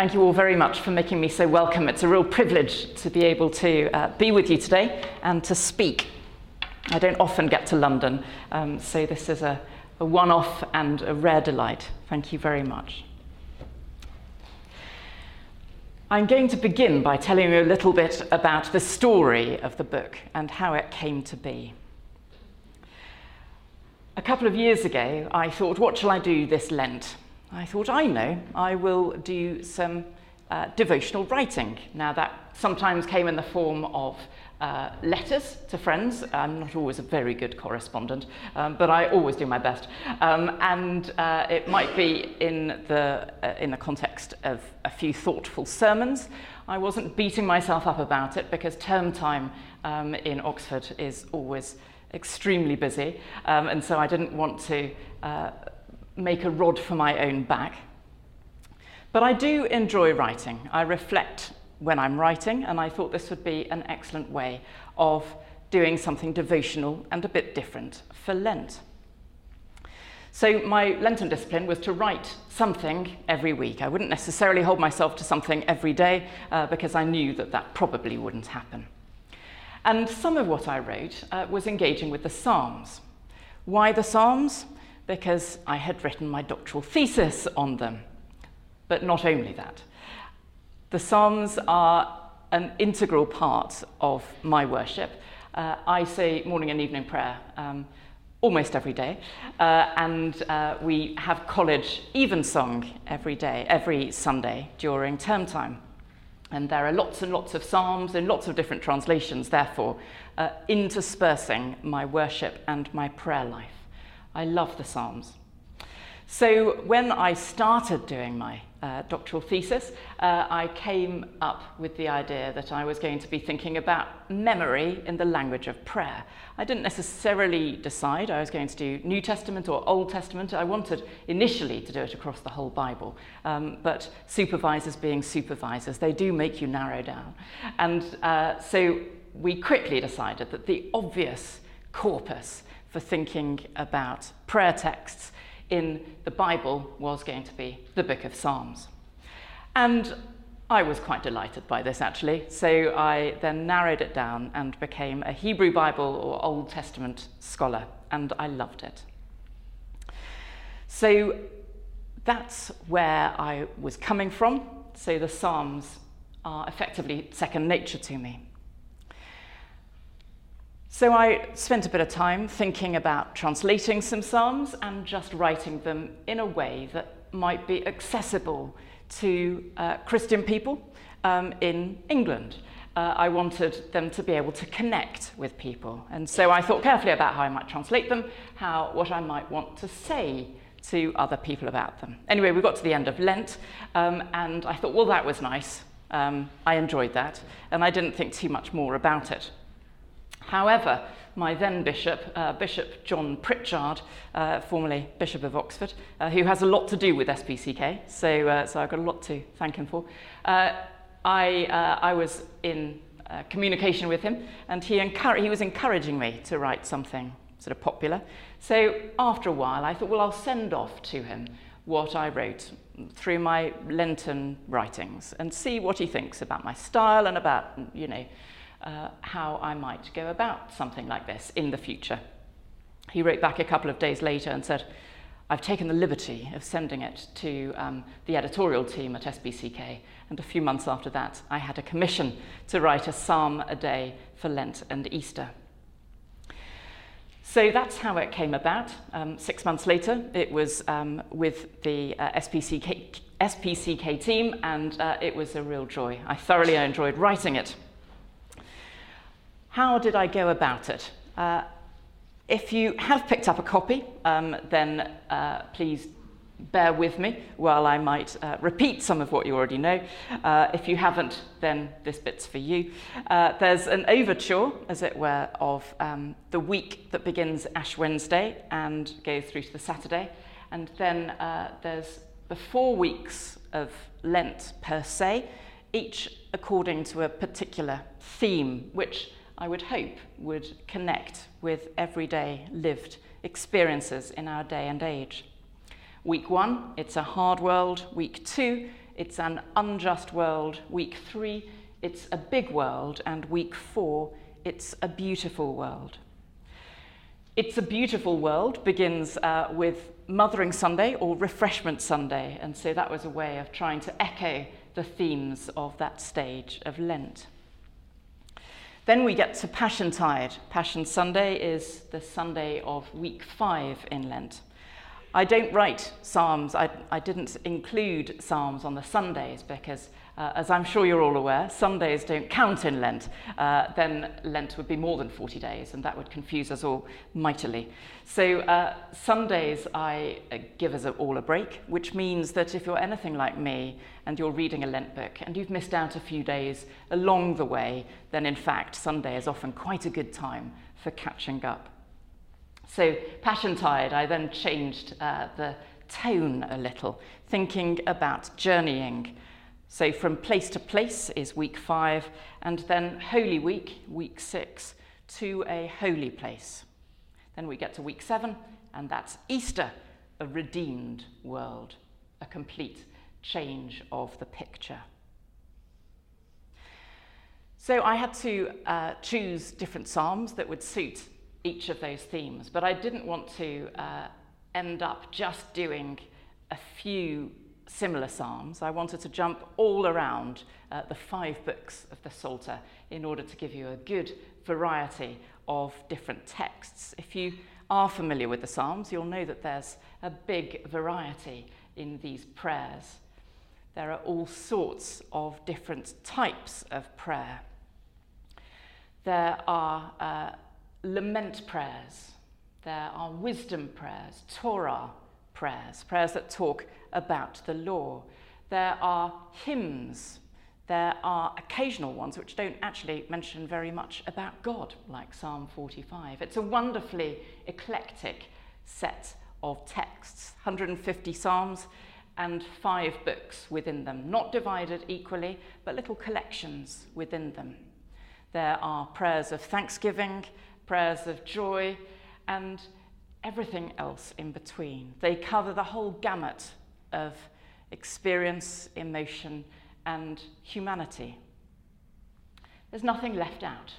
Thank you all very much for making me so welcome. It's a real privilege to be able to uh, be with you today and to speak. I don't often get to London, um, so this is a, a one off and a rare delight. Thank you very much. I'm going to begin by telling you a little bit about the story of the book and how it came to be. A couple of years ago, I thought, what shall I do this Lent? I thought, I know, I will do some uh, devotional writing. Now, that sometimes came in the form of uh, letters to friends. I'm not always a very good correspondent, um, but I always do my best. Um, and uh, it might be in the, uh, in the context of a few thoughtful sermons. I wasn't beating myself up about it because term time um, in Oxford is always extremely busy, um, and so I didn't want to uh, make a rod for my own back. But I do enjoy writing. I reflect when I'm writing, and I thought this would be an excellent way of doing something devotional and a bit different for Lent. So, my Lenten discipline was to write something every week. I wouldn't necessarily hold myself to something every day uh, because I knew that that probably wouldn't happen. And some of what I wrote uh, was engaging with the Psalms. Why the Psalms? Because I had written my doctoral thesis on them. But not only that. The Psalms are an integral part of my worship. Uh, I say morning and evening prayer um, almost every day, uh, and uh, we have college evensong every day, every Sunday during term time. And there are lots and lots of psalms in lots of different translations, therefore, uh, interspersing my worship and my prayer life. I love the psalms. So when I started doing my uh, doctoral thesis, uh, I came up with the idea that I was going to be thinking about memory in the language of prayer. I didn't necessarily decide I was going to do New Testament or Old Testament. I wanted initially to do it across the whole Bible, um, but supervisors being supervisors, they do make you narrow down. And uh, so we quickly decided that the obvious corpus for thinking about prayer texts in the Bible was going to be the book of Psalms. And I was quite delighted by this actually, so I then narrowed it down and became a Hebrew Bible or Old Testament scholar, and I loved it. So that's where I was coming from. So the Psalms are effectively second nature to me. So I spent a bit of time thinking about translating some Psalms and just writing them in a way that might be accessible to uh, Christian people um, in England. Uh, I wanted them to be able to connect with people. And so I thought carefully about how I might translate them, how, what I might want to say to other people about them. Anyway, we got to the end of Lent, um, and I thought, well, that was nice. Um, I enjoyed that, and I didn't think too much more about it. However, my then bishop, uh, Bishop John Pritchard, uh, formerly Bishop of Oxford, uh, who has a lot to do with SPCK, so, uh, so I've got a lot to thank him for. Uh, I, uh, I was in communication with him, and he, he was encouraging me to write something sort of popular. So after a while, I thought, well, I'll send off to him what I wrote through my Lenten writings and see what he thinks about my style and about, you know, uh, how I might go about something like this in the future. He wrote back a couple of days later and said, I've taken the liberty of sending it to um, the editorial team at SPCK, and a few months after that, I had a commission to write a psalm a day for Lent and Easter. So that's how it came about. Um, six months later, it was um, with the uh, SPCK, SPCK team, and uh, it was a real joy. I thoroughly enjoyed writing it. How did I go about it? Uh, if you have picked up a copy, um, then uh, please bear with me while I might uh, repeat some of what you already know. Uh, if you haven't, then this bit's for you. Uh, there's an overture, as it were, of um, the week that begins Ash Wednesday and goes through to the Saturday. And then uh, there's the four weeks of Lent per se, each according to a particular theme, which I would hope, would connect with everyday lived experiences in our day and age. Week one, it's a hard world. Week two, it's an unjust world. Week three, it's a big world. And week four, it's a beautiful world. It's a Beautiful World begins uh, with Mothering Sunday or Refreshment Sunday, and so that was a way of trying to echo the themes of that stage of Lent. Then we get to Passion Tide. Passion Sunday is the Sunday of week five in Lent. I don't write Psalms, I, I didn't include Psalms on the Sundays because uh, as I'm sure you're all aware, Sundays don't count in Lent. Uh, then Lent would be more than 40 days, and that would confuse us all mightily. So, uh, Sundays I uh, give us all a break, which means that if you're anything like me and you're reading a Lent book and you've missed out a few days along the way, then in fact, Sunday is often quite a good time for catching up. So, Passion Tide, I then changed uh, the tone a little, thinking about journeying so from place to place is week five, and then Holy Week, week six, to a holy place. Then we get to week seven, and that's Easter, a redeemed world, a complete change of the picture. So I had to uh, choose different psalms that would suit each of those themes, but I didn't want to uh, end up just doing a few similar psalms. I wanted to jump all around uh, the five books of the Psalter in order to give you a good variety of different texts. If you are familiar with the Psalms, you'll know that there's a big variety in these prayers. There are all sorts of different types of prayer. There are uh, lament prayers, there are wisdom prayers, Torah prayers, prayers that talk about the law. There are hymns. There are occasional ones which don't actually mention very much about God, like Psalm 45. It's a wonderfully eclectic set of texts 150 Psalms and five books within them, not divided equally, but little collections within them. There are prayers of thanksgiving, prayers of joy, and everything else in between. They cover the whole gamut of experience, emotion, and humanity. There's nothing left out,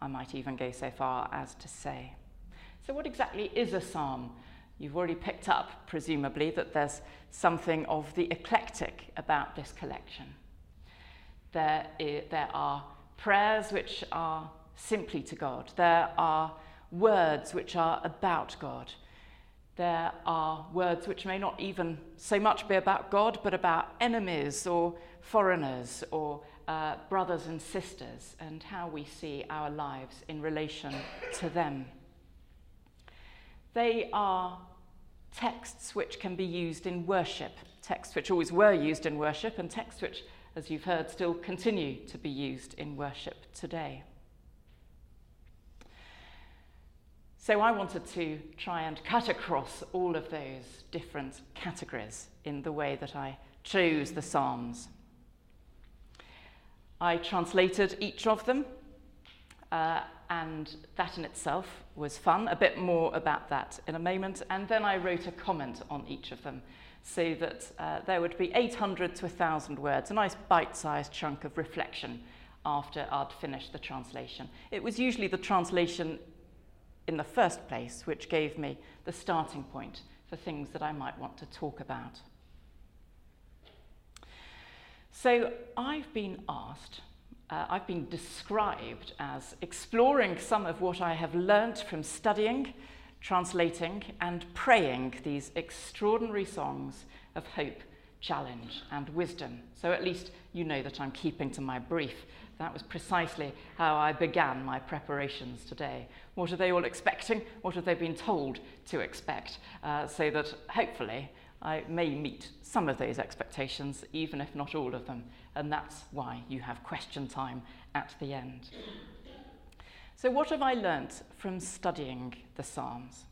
I might even go so far as to say. So, what exactly is a psalm? You've already picked up, presumably, that there's something of the eclectic about this collection. There, there are prayers which are simply to God, there are words which are about God, there are words which may not even so much be about God, but about enemies or foreigners or uh, brothers and sisters and how we see our lives in relation to them. They are texts which can be used in worship, texts which always were used in worship, and texts which, as you've heard, still continue to be used in worship today. So I wanted to try and cut across all of those different categories in the way that I chose the Psalms. I translated each of them, uh, and that in itself was fun. A bit more about that in a moment. And then I wrote a comment on each of them so that uh, there would be 800 to 1,000 words, a nice bite sized chunk of reflection after I'd finished the translation. It was usually the translation in the first place, which gave me the starting point for things that I might want to talk about. So I've been asked, uh, I've been described as exploring some of what I have learnt from studying, translating, and praying these extraordinary songs of hope, challenge, and wisdom. So at least you know that I'm keeping to my brief that was precisely how I began my preparations today. What are they all expecting? What have they been told to expect? Uh, so that hopefully I may meet some of those expectations, even if not all of them. And that's why you have question time at the end. So, what have I learnt from studying the Psalms?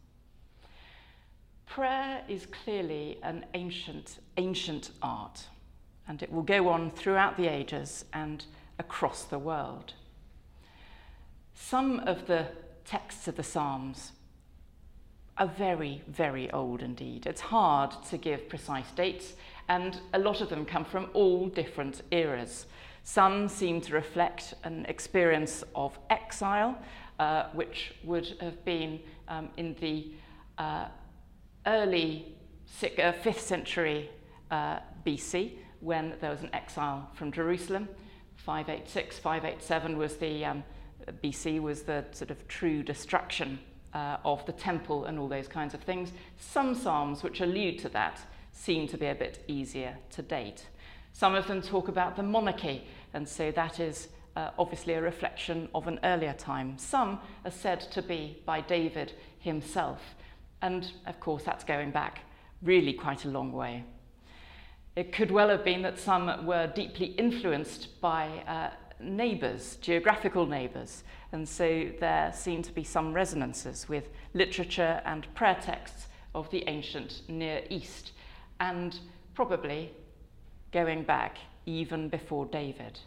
Prayer is clearly an ancient, ancient art, and it will go on throughout the ages and across the world. Some of the texts of the Psalms are very, very old indeed. It's hard to give precise dates, and a lot of them come from all different eras. Some seem to reflect an experience of exile, uh, which would have been um, in the uh, early 5th uh, century uh, BC when there was an exile from Jerusalem. 586, 587 was the um, BC was the sort of true destruction uh, of the temple and all those kinds of things. Some psalms which allude to that seem to be a bit easier to date. Some of them talk about the monarchy, and so that is uh, obviously a reflection of an earlier time. Some are said to be by David himself, and of course that's going back really quite a long way. It could well have been that some were deeply influenced by uh, neighbours, geographical neighbours, and so there seem to be some resonances with literature and prayer texts of the ancient Near East, and probably going back even before David.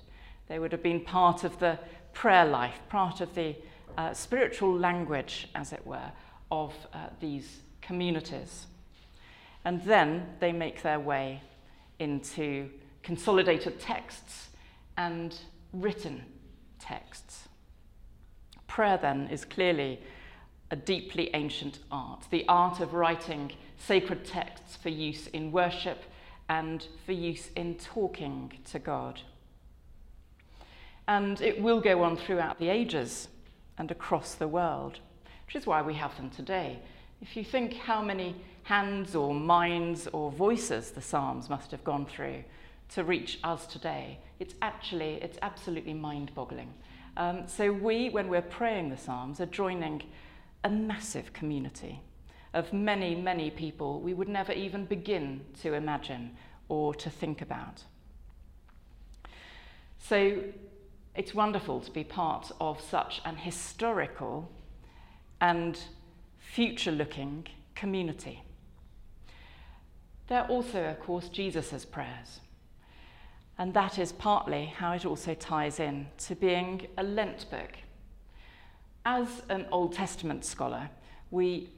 They would have been part of the prayer life, part of the uh, spiritual language, as it were, of uh, these communities. And then they make their way into consolidated texts and written texts. Prayer, then, is clearly a deeply ancient art, the art of writing sacred texts for use in worship and for use in talking to God. And it will go on throughout the ages and across the world, which is why we have them today. If you think how many hands or minds or voices the Psalms must have gone through to reach us today, it's actually, it's absolutely mind-boggling. Um, so we, when we're praying the Psalms, are joining a massive community of many, many people we would never even begin to imagine or to think about. So it's wonderful to be part of such an historical and future looking community. There are also, of course, Jesus' prayers. And that is partly how it also ties in to being a Lent book. As an Old Testament scholar, we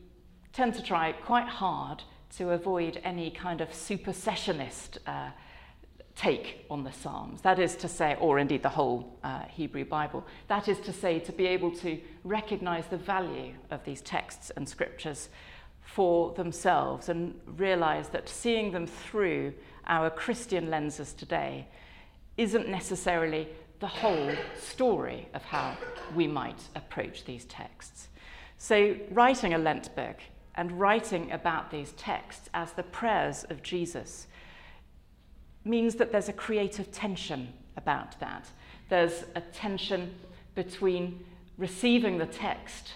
tend to try quite hard to avoid any kind of supersessionist uh, take on the Psalms. That is to say, or indeed the whole uh, Hebrew Bible, that is to say, to be able to recognize the value of these texts and scriptures for themselves and realize that seeing them through our Christian lenses today isn't necessarily the whole story of how we might approach these texts. So, writing a Lent book and writing about these texts as the prayers of Jesus means that there's a creative tension about that. There's a tension between receiving the text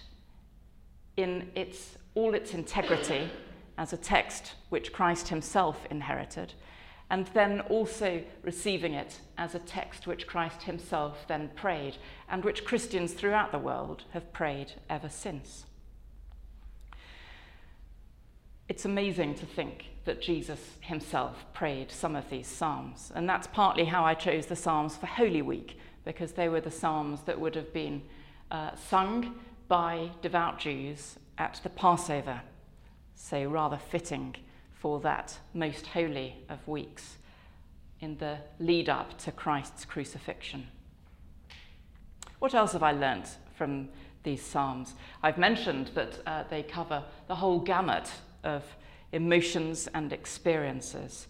in its, all its integrity as a text which Christ himself inherited, and then also receiving it as a text which Christ himself then prayed, and which Christians throughout the world have prayed ever since. It's amazing to think that Jesus himself prayed some of these Psalms. And that's partly how I chose the Psalms for Holy Week, because they were the Psalms that would have been uh, sung by devout Jews at the Passover. So, rather fitting for that most holy of weeks in the lead up to Christ's crucifixion. What else have I learnt from these Psalms? I've mentioned that uh, they cover the whole gamut of emotions and experiences.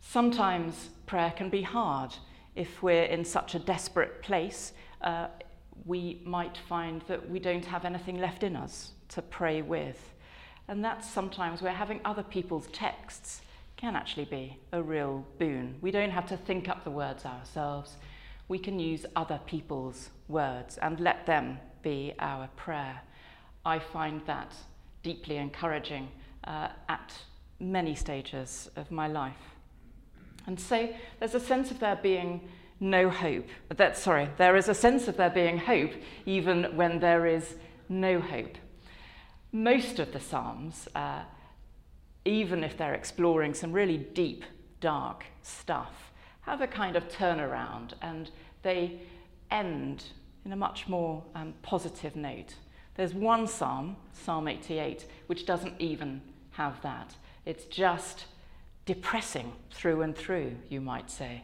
Sometimes prayer can be hard. If we're in such a desperate place, uh, we might find that we don't have anything left in us to pray with. And that's sometimes where having other people's texts can actually be a real boon. We don't have to think up the words ourselves. We can use other people's words and let them be our prayer. I find that deeply encouraging uh, at many stages of my life. And so there's a sense of there being no hope. That, sorry, there is a sense of there being hope even when there is no hope. Most of the Psalms, uh, even if they're exploring some really deep, dark stuff, have a kind of turnaround and they end in a much more um, positive note. There's one psalm, Psalm 88, which doesn't even have that. It's just depressing through and through, you might say.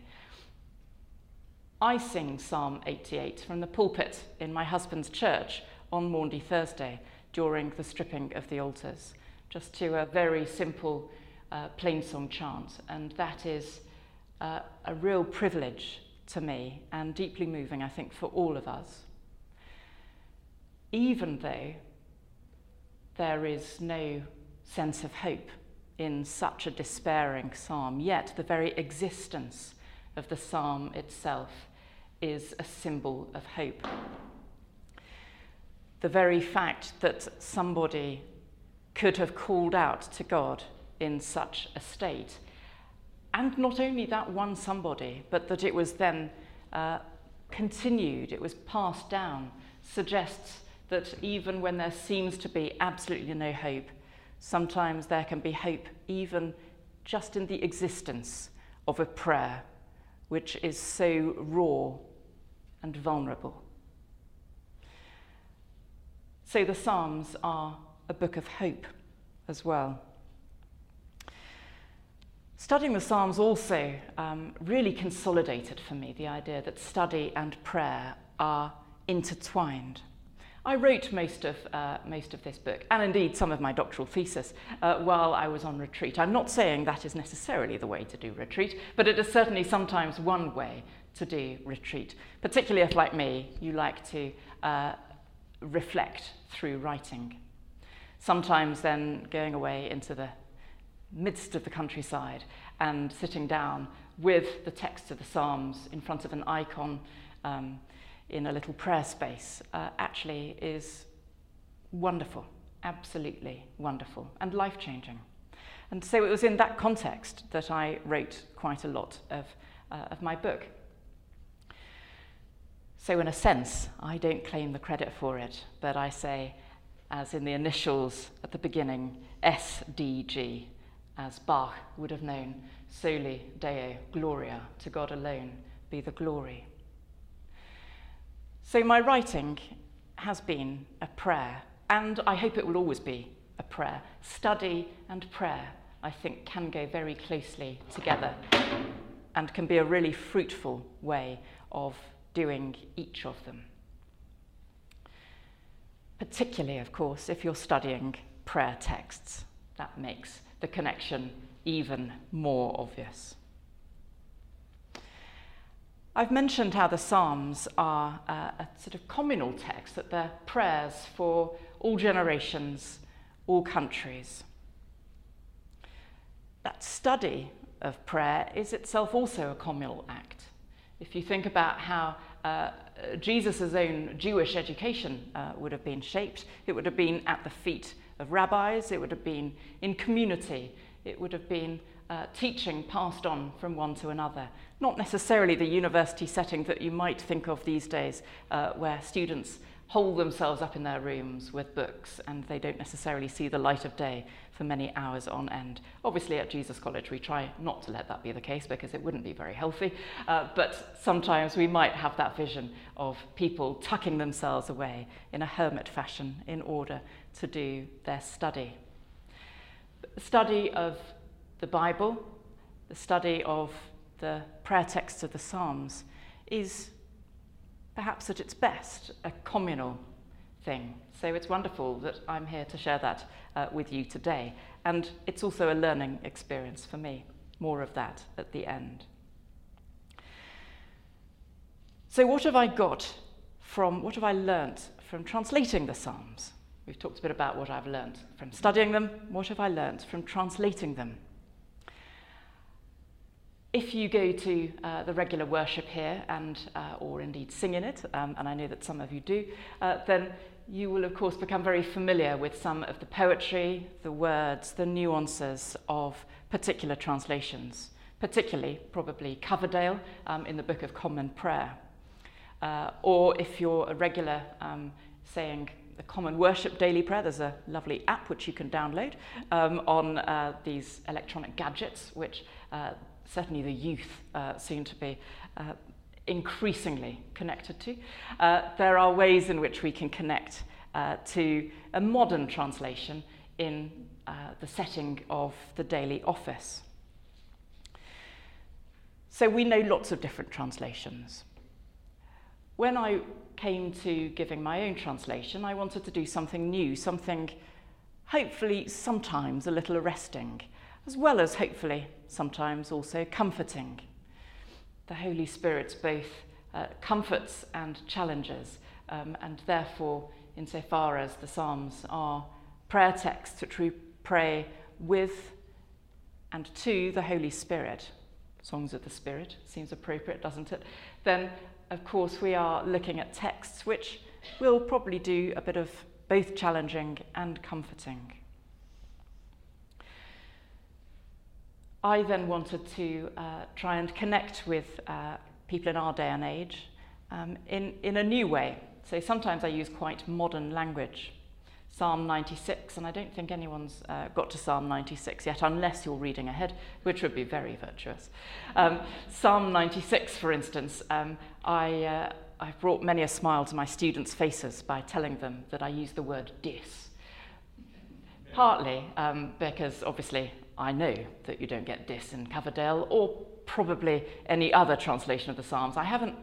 I sing Psalm 88 from the pulpit in my husband's church on Maundy Thursday during the stripping of the altars, just to a very simple uh, plain song chant. And that is uh, a real privilege to me and deeply moving, I think, for all of us. Even though there is no sense of hope in such a despairing psalm, yet the very existence of the psalm itself is a symbol of hope. The very fact that somebody could have called out to God in such a state, and not only that one somebody, but that it was then uh, continued, it was passed down, suggests that even when there seems to be absolutely no hope, sometimes there can be hope even just in the existence of a prayer which is so raw and vulnerable. So the Psalms are a book of hope as well. Studying the Psalms also um, really consolidated for me the idea that study and prayer are intertwined. I wrote most of, uh, most of this book, and indeed some of my doctoral thesis, uh, while I was on retreat. I'm not saying that is necessarily the way to do retreat, but it is certainly sometimes one way to do retreat, particularly if, like me, you like to uh, reflect through writing. Sometimes then going away into the midst of the countryside and sitting down with the text of the Psalms in front of an icon. Um, in a little prayer space uh, actually is wonderful, absolutely wonderful, and life changing. And so it was in that context that I wrote quite a lot of, uh, of my book. So, in a sense, I don't claim the credit for it, but I say, as in the initials at the beginning, SDG, as Bach would have known, Soli Deo Gloria, to God alone be the glory. So, my writing has been a prayer, and I hope it will always be a prayer. Study and prayer, I think, can go very closely together and can be a really fruitful way of doing each of them. Particularly, of course, if you're studying prayer texts, that makes the connection even more obvious. I've mentioned how the Psalms are uh, a sort of communal text, that they're prayers for all generations, all countries. That study of prayer is itself also a communal act. If you think about how uh, Jesus' own Jewish education uh, would have been shaped, it would have been at the feet of rabbis, it would have been in community, it would have been uh, teaching passed on from one to another not necessarily the university setting that you might think of these days, uh, where students hold themselves up in their rooms with books and they don't necessarily see the light of day for many hours on end. Obviously, at Jesus College, we try not to let that be the case because it wouldn't be very healthy, uh, but sometimes we might have that vision of people tucking themselves away in a hermit fashion in order to do their study. The study of the Bible, the study of the prayer texts of the Psalms is perhaps at its best a communal thing. So it's wonderful that I'm here to share that uh, with you today. And it's also a learning experience for me. More of that at the end. So, what have I got from, what have I learnt from translating the Psalms? We've talked a bit about what I've learned from studying them. What have I learned from translating them? if you go to uh, the regular worship here and uh, or indeed sing in it, um, and I know that some of you do, uh, then you will of course become very familiar with some of the poetry, the words, the nuances of particular translations, particularly probably Coverdale um, in the Book of Common Prayer. Uh, or if you're a regular um, saying the Common Worship Daily Prayer, there's a lovely app which you can download um, on uh, these electronic gadgets, which uh, certainly the youth uh, seem to be uh, increasingly connected to. Uh, there are ways in which we can connect uh, to a modern translation in the setting of the daily office. So we know lots of different translations. When I came to giving my own translation, I wanted to do something new, something hopefully sometimes a little arresting, as well as hopefully sometimes also comforting. The Holy Spirit both uh, comforts and challenges, um, and therefore, insofar as the Psalms are prayer texts which we pray with and to the Holy Spirit, songs of the Spirit seems appropriate, doesn't it? Then of course, we are looking at texts which will probably do a bit of both challenging and comforting. I then wanted to uh, try and connect with uh, people in our day and age um, in, in a new way. So sometimes I use quite modern language. Psalm 96, and I don't think anyone's uh, got to Psalm 96 yet, unless you're reading ahead, which would be very virtuous. Um, Psalm 96, for instance, um, I, uh, I've brought many a smile to my students' faces by telling them that I use the word dis. Partly um, because obviously I know that you don't get dis in Coverdale or probably any other translation of the Psalms. I haven't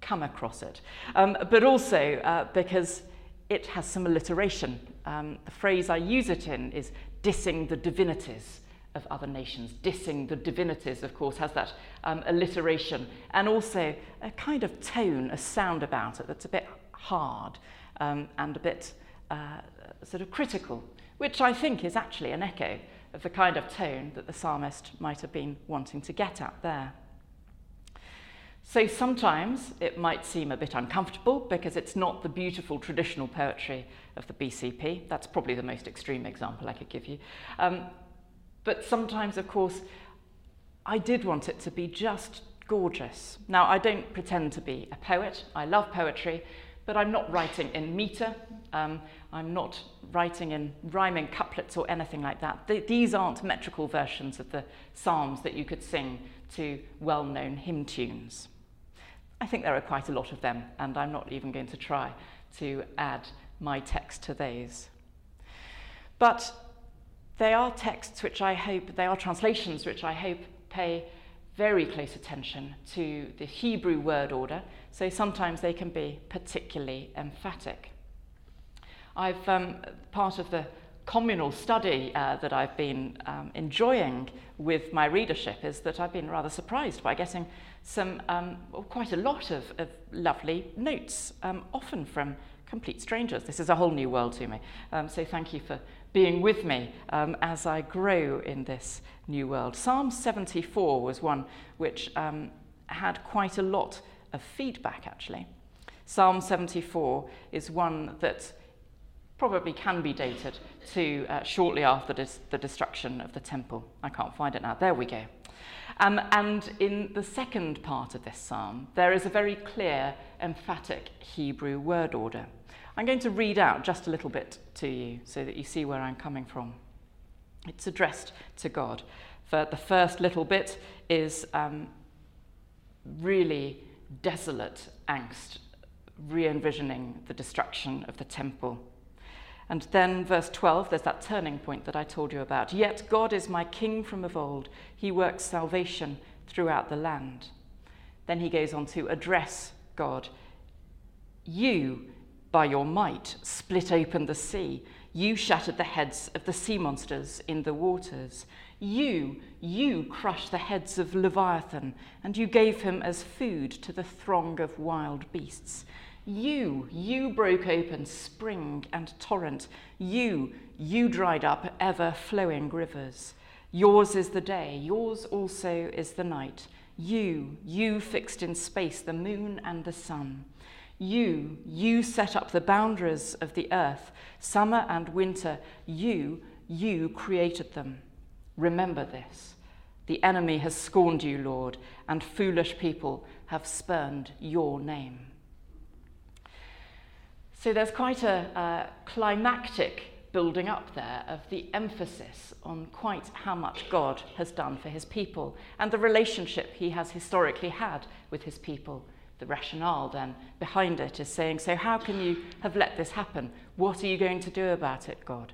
come across it. Um, but also uh, because it has some alliteration. Um, the phrase I use it in is dissing the divinities of other nations. Dissing the divinities, of course, has that um, alliteration and also a kind of tone, a sound about it that's a bit hard um, and a bit uh, sort of critical, which I think is actually an echo of the kind of tone that the psalmist might have been wanting to get at there. So sometimes it might seem a bit uncomfortable because it's not the beautiful traditional poetry of the BCP. That's probably the most extreme example I could give you. Um, but sometimes, of course, I did want it to be just gorgeous. Now, I don't pretend to be a poet. I love poetry, but I'm not writing in metre. Um, I'm not writing in rhyming couplets or anything like that. Th these aren't metrical versions of the psalms that you could sing to well-known hymn tunes. I think there are quite a lot of them, and I'm not even going to try to add my text to those. But they are texts which I hope, they are translations which I hope pay very close attention to the Hebrew word order, so sometimes they can be particularly emphatic. I've um, part of the communal study uh, that I've been um, enjoying with my readership is that I've been rather surprised by getting some um, quite a lot of, of lovely notes, um, often from complete strangers. This is a whole new world to me. Um, so thank you for being with me um, as I grow in this new world. Psalm 74 was one which um, had quite a lot of feedback actually. Psalm 74 is one that probably can be dated to uh, shortly after the destruction of the temple. I can't find it now. There we go. Um, and in the second part of this psalm, there is a very clear, emphatic Hebrew word order. I'm going to read out just a little bit to you so that you see where I'm coming from. It's addressed to God. For the first little bit is um, really desolate angst, re envisioning the destruction of the temple. And then, verse 12, there's that turning point that I told you about. Yet God is my king from of old. He works salvation throughout the land. Then he goes on to address God. You, by your might, split open the sea. You shattered the heads of the sea monsters in the waters. You, you crushed the heads of Leviathan, and you gave him as food to the throng of wild beasts. You, you broke open spring and torrent. You, you dried up ever flowing rivers. Yours is the day, yours also is the night. You, you fixed in space the moon and the sun. You, you set up the boundaries of the earth, summer and winter. You, you created them. Remember this. The enemy has scorned you, Lord, and foolish people have spurned your name. So there's quite a, a climactic building up there of the emphasis on quite how much God has done for his people and the relationship he has historically had with his people. The rationale then behind it is saying, so how can you have let this happen? What are you going to do about it, God?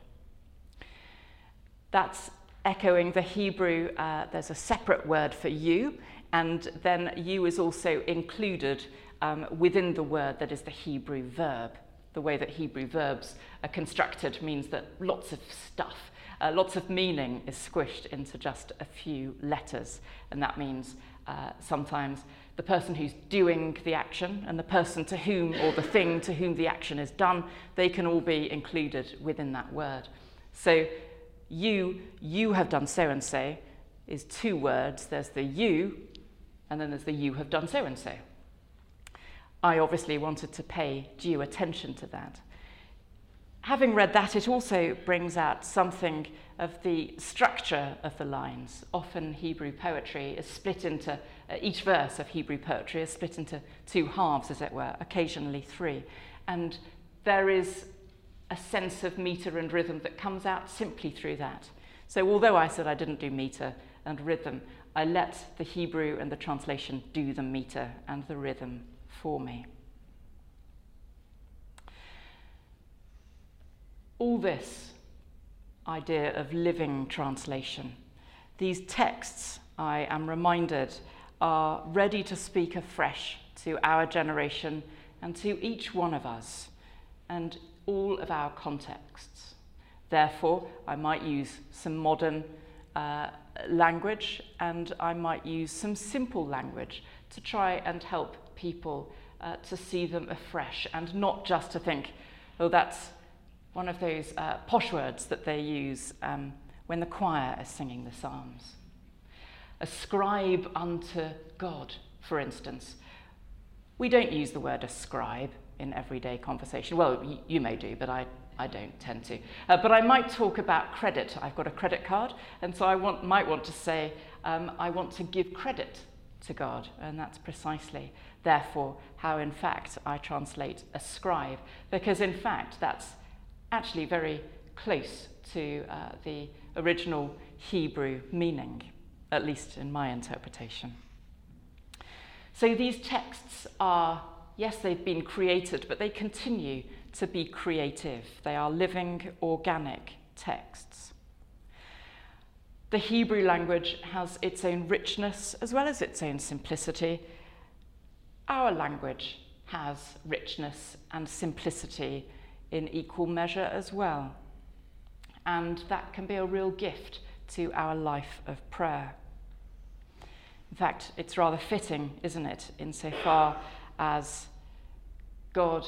That's echoing the Hebrew, uh, there's a separate word for you, And then you is also included um, within the word that is the Hebrew verb. The way that Hebrew verbs are constructed means that lots of stuff, uh, lots of meaning is squished into just a few letters. And that means uh, sometimes the person who's doing the action and the person to whom or the thing to whom the action is done, they can all be included within that word. So you, you have done so and so is two words. There's the you, and then there's the you have done so and so. I obviously wanted to pay due attention to that. Having read that, it also brings out something of the structure of the lines. Often Hebrew poetry is split into, uh, each verse of Hebrew poetry is split into two halves, as it were, occasionally three. And there is a sense of meter and rhythm that comes out simply through that. So, although I said I didn't do meter and rhythm, I let the Hebrew and the translation do the meter and the rhythm me. All this idea of living translation, these texts, I am reminded, are ready to speak afresh to our generation and to each one of us. And all of our contexts. Therefore, I might use some modern uh, language and I might use some simple language to try and help people uh, to see them afresh and not just to think, oh, that's one of those uh, posh words that they use um, when the choir is singing the Psalms. Ascribe unto God, for instance. We don't use the word ascribe in everyday conversation. Well, y- you may do, but I, I don't tend to. Uh, but I might talk about credit. I've got a credit card, and so I want, might want to say, um, I want to give credit to God, and that's precisely, therefore, how in fact I translate ascribe, because in fact that's actually very close to uh, the original Hebrew meaning, at least in my interpretation. So these texts are yes, they've been created, but they continue to be creative. They are living, organic texts. The Hebrew language has its own richness as well as its own simplicity. Our language has richness and simplicity in equal measure as well. And that can be a real gift to our life of prayer. In fact, it's rather fitting, isn't it, insofar as God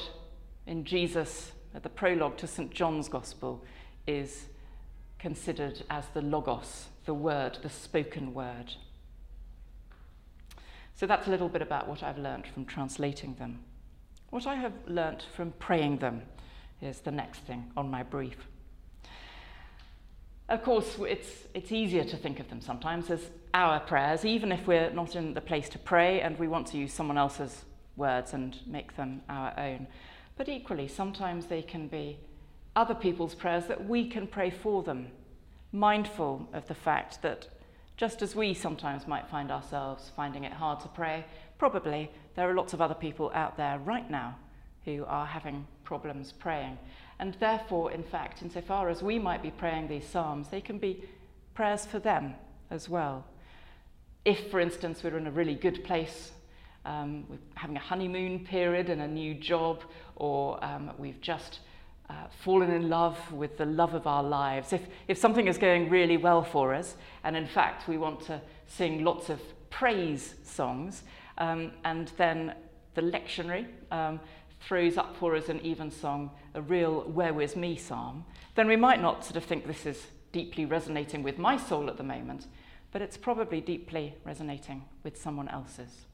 in Jesus at the prologue to St. John's Gospel is considered as the Logos, the word, the spoken word. So that's a little bit about what I've learnt from translating them. What I have learnt from praying them is the next thing on my brief. Of course, it's, it's easier to think of them sometimes as our prayers, even if we're not in the place to pray and we want to use someone else's words and make them our own. But equally, sometimes they can be other people's prayers that we can pray for them, mindful of the fact that just as we sometimes might find ourselves finding it hard to pray, probably there are lots of other people out there right now who are having problems praying. And therefore, in fact, insofar as we might be praying these Psalms, they can be prayers for them as well. If, for instance, we're in a really good place um, we're having a honeymoon period and a new job, or um, we've just uh, fallen in love with the love of our lives. If, if something is going really well for us, and in fact we want to sing lots of praise songs, um, and then the lectionary um, throws up for us an evensong, a real Where Was Me psalm, then we might not sort of think this is deeply resonating with my soul at the moment, but it's probably deeply resonating with someone else's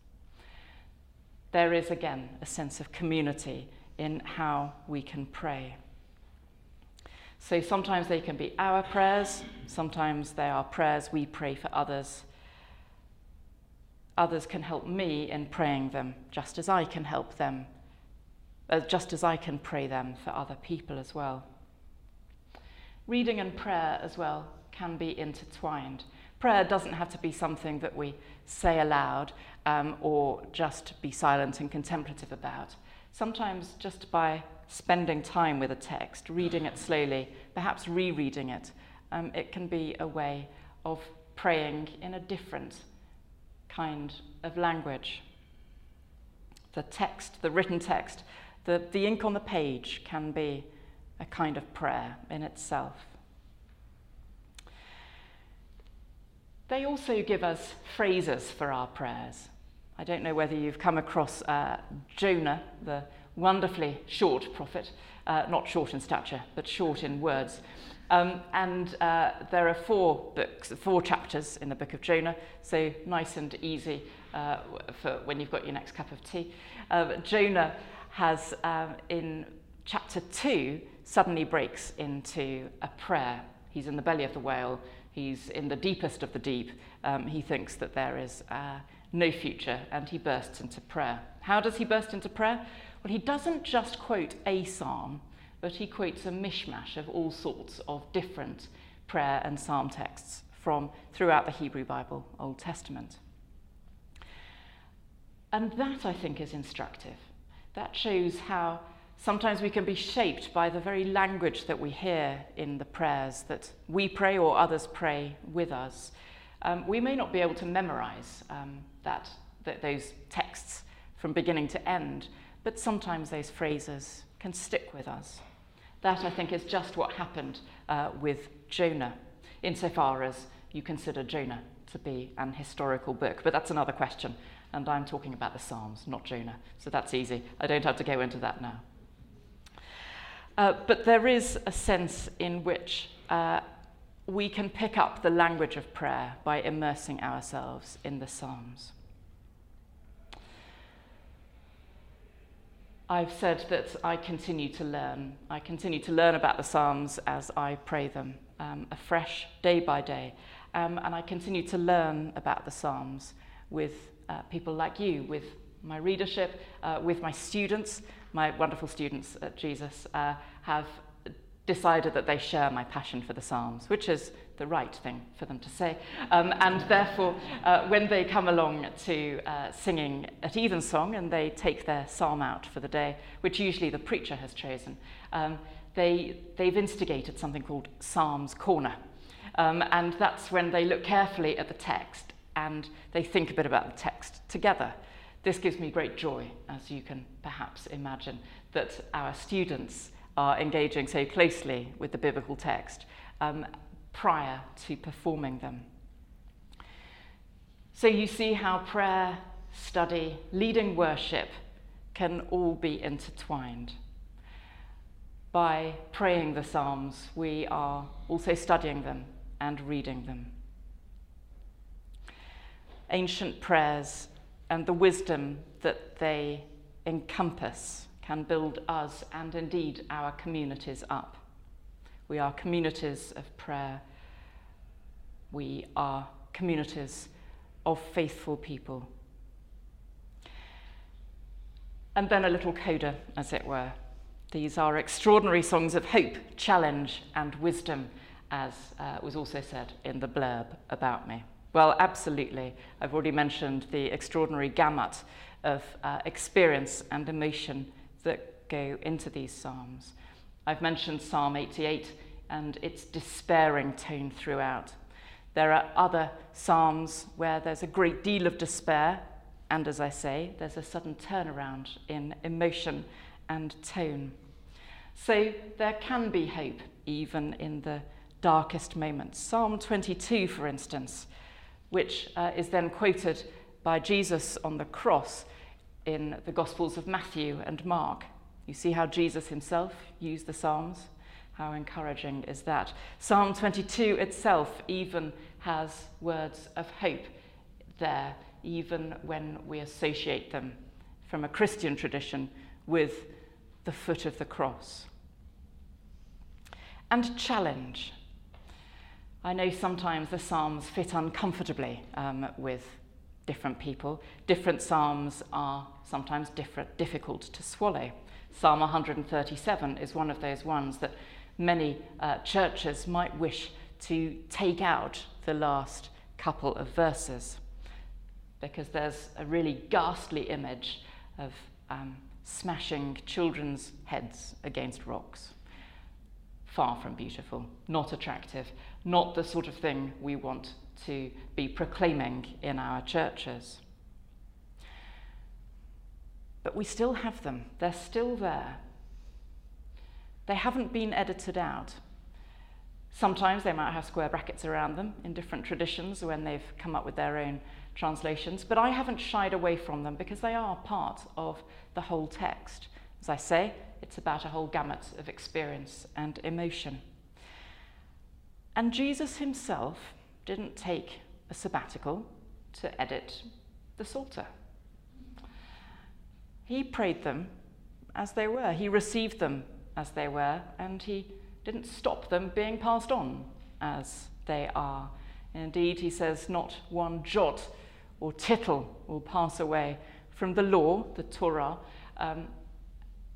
there is again a sense of community in how we can pray. So sometimes they can be our prayers, sometimes they are prayers we pray for others. Others can help me in praying them, just as I can help them, uh, just as I can pray them for other people as well. Reading and prayer as well can be intertwined. Prayer doesn't have to be something that we say aloud um, or just be silent and contemplative about. Sometimes just by spending time with a text, reading it slowly, perhaps rereading it, um, it can be a way of praying in a different kind of language. The text, the written text, the, the ink on the page can be a kind of prayer in itself. They also give us phrases for our prayers. I don't know whether you've come across uh, Jonah, the wonderfully short prophet, uh, not short in stature, but short in words. Um, and uh, there are four books, four chapters in the book of Jonah, so nice and easy uh, for when you've got your next cup of tea. Uh, Jonah has, um, in chapter two, suddenly breaks into a prayer. He's in the belly of the whale, he's in the deepest of the deep. Um, he thinks that there is uh, no future, and he bursts into prayer. How does he burst into prayer? Well, he doesn't just quote a psalm but he quotes a mishmash of all sorts of different prayer and psalm texts from throughout the Hebrew Bible, Old Testament. And that, I think, is instructive. That shows how sometimes we can be shaped by the very language that we hear in the prayers that we pray or others pray with us. Um, we may not be able to memorize um, that, that, those texts from beginning to end, but sometimes those phrases can stick with us. That, I think, is just what happened uh, with Jonah, insofar as you consider Jonah to be an historical book. But that's another question, and I'm talking about the Psalms, not Jonah. So that's easy. I don't have to go into that now. Uh, but there is a sense in which uh, we can pick up the language of prayer by immersing ourselves in the Psalms. I've said that I continue to learn. I continue to learn about the Psalms as I pray them um, afresh, day by day. Um, and I continue to learn about the Psalms with uh, people like you, with my readership, uh, with my students. My wonderful students at Jesus uh, have decided that they share my passion for the Psalms, which is the right thing for them to say. Um, and therefore, uh, when they come along to uh, singing at evensong and they take their psalm out for the day, which usually the preacher has chosen, um, they, they've instigated something called Psalms Corner. Um, and that's when they look carefully at the text and they think a bit about the text together. This gives me great joy, as you can perhaps imagine, that our students are engaging so closely with the biblical text um, prior to performing them. So you see how prayer, study, leading worship can all be intertwined. By praying the Psalms, we are also studying them and reading them. Ancient prayers and the wisdom that they encompass can build us and indeed our communities up. We are communities of prayer. We are communities of faithful people. And then a little coda, as it were. These are extraordinary songs of hope, challenge, and wisdom, as uh, was also said in the blurb about me. Well, absolutely. I've already mentioned the extraordinary gamut of uh, experience and emotion that go into these psalms. I've mentioned Psalm 88 and its despairing tone throughout. There are other psalms where there's a great deal of despair, and as I say, there's a sudden turnaround in emotion and tone. So there can be hope even in the darkest moments. Psalm 22, for instance, which uh, is then quoted by Jesus on the cross in the Gospels of Matthew and Mark. You see how Jesus himself used the Psalms? How encouraging is that? Psalm 22 itself even has words of hope there, even when we associate them from a Christian tradition with the foot of the cross. And challenge. I know sometimes the Psalms fit uncomfortably um, with different people. Different Psalms are sometimes different, difficult to swallow. Psalm 137 is one of those ones that many uh, churches might wish to take out the last couple of verses because there's a really ghastly image of um, smashing children's heads against rocks. far from beautiful, not attractive, not the sort of thing we want to be proclaiming in our churches. But we still have them, they're still there. They haven't been edited out. Sometimes they might have square brackets around them in different traditions when they've come up with their own translations, but I haven't shied away from them because they are part of the whole text. As I say, it's about a whole gamut of experience and emotion. And Jesus himself didn't take a sabbatical to edit the Psalter. He prayed them as they were, he received them as they were, and he didn't stop them being passed on as they are. Indeed, he says, not one jot or tittle will pass away from the law, the Torah, um,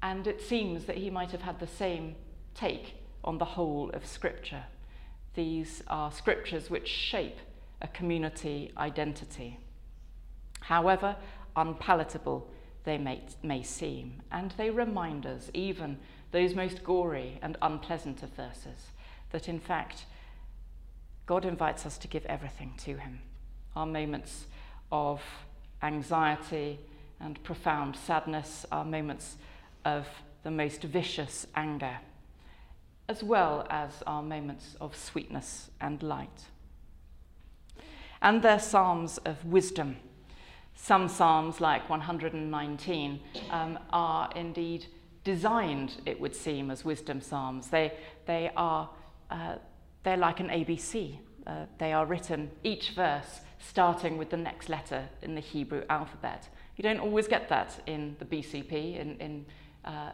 and it seems that he might have had the same take on the whole of Scripture. These are scriptures which shape a community identity. However unpalatable they may, may seem, and they remind us, even those most gory and unpleasant of verses, that in fact, God invites us to give everything to Him. Our moments of anxiety and profound sadness, our moments of the most vicious anger, as well as our moments of sweetness and light. And they're psalms of wisdom. Some psalms, like 119, um, are indeed designed, it would seem, as wisdom psalms. They, they are uh, they're like an ABC. Uh, they are written, each verse starting with the next letter in the Hebrew alphabet. You don't always get that in the BCP, in, in uh,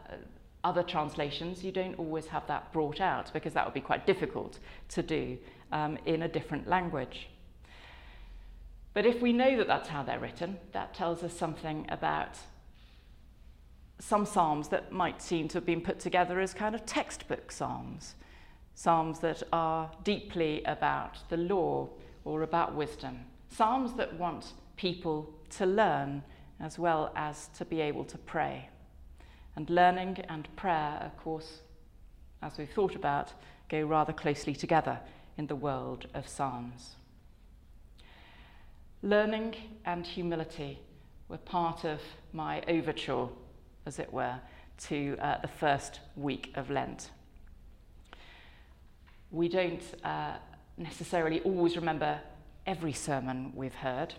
other translations. You don't always have that brought out because that would be quite difficult to do um, in a different language. But if we know that that's how they're written, that tells us something about some psalms that might seem to have been put together as kind of textbook psalms, psalms that are deeply about the law or about wisdom, psalms that want people to learn as well as to be able to pray. And learning and prayer, of course, as we've thought about, go rather closely together in the world of psalms. Learning and humility were part of my overture as it were, to uh, the first week of Lent. We don't uh, necessarily always remember every sermon we've heard,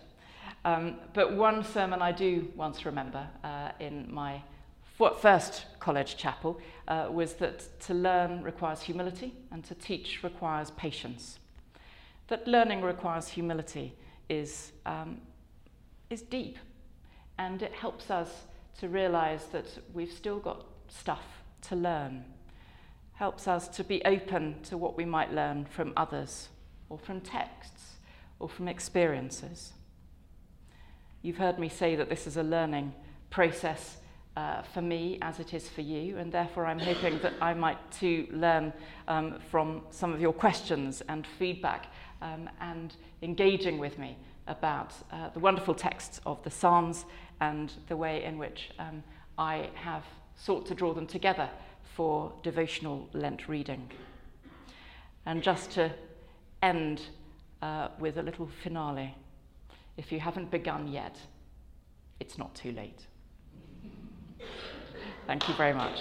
um, but one sermon I do once remember uh, in my first college chapel uh, was that to learn requires humility and to teach requires patience. That learning requires humility is, um, is deep and it helps us to realize that we've still got stuff to learn. Helps us to be open to what we might learn from others, or from texts, or from experiences. You've heard me say that this is a learning process uh, for me as it is for you, and therefore I'm hoping that I might too learn um, from some of your questions and feedback um, and engaging with me about uh, the wonderful texts of the Psalms and the way in which um, I have sought to draw them together for devotional Lent reading. And just to end uh, with a little finale, if you haven't begun yet, it's not too late. Thank you very much.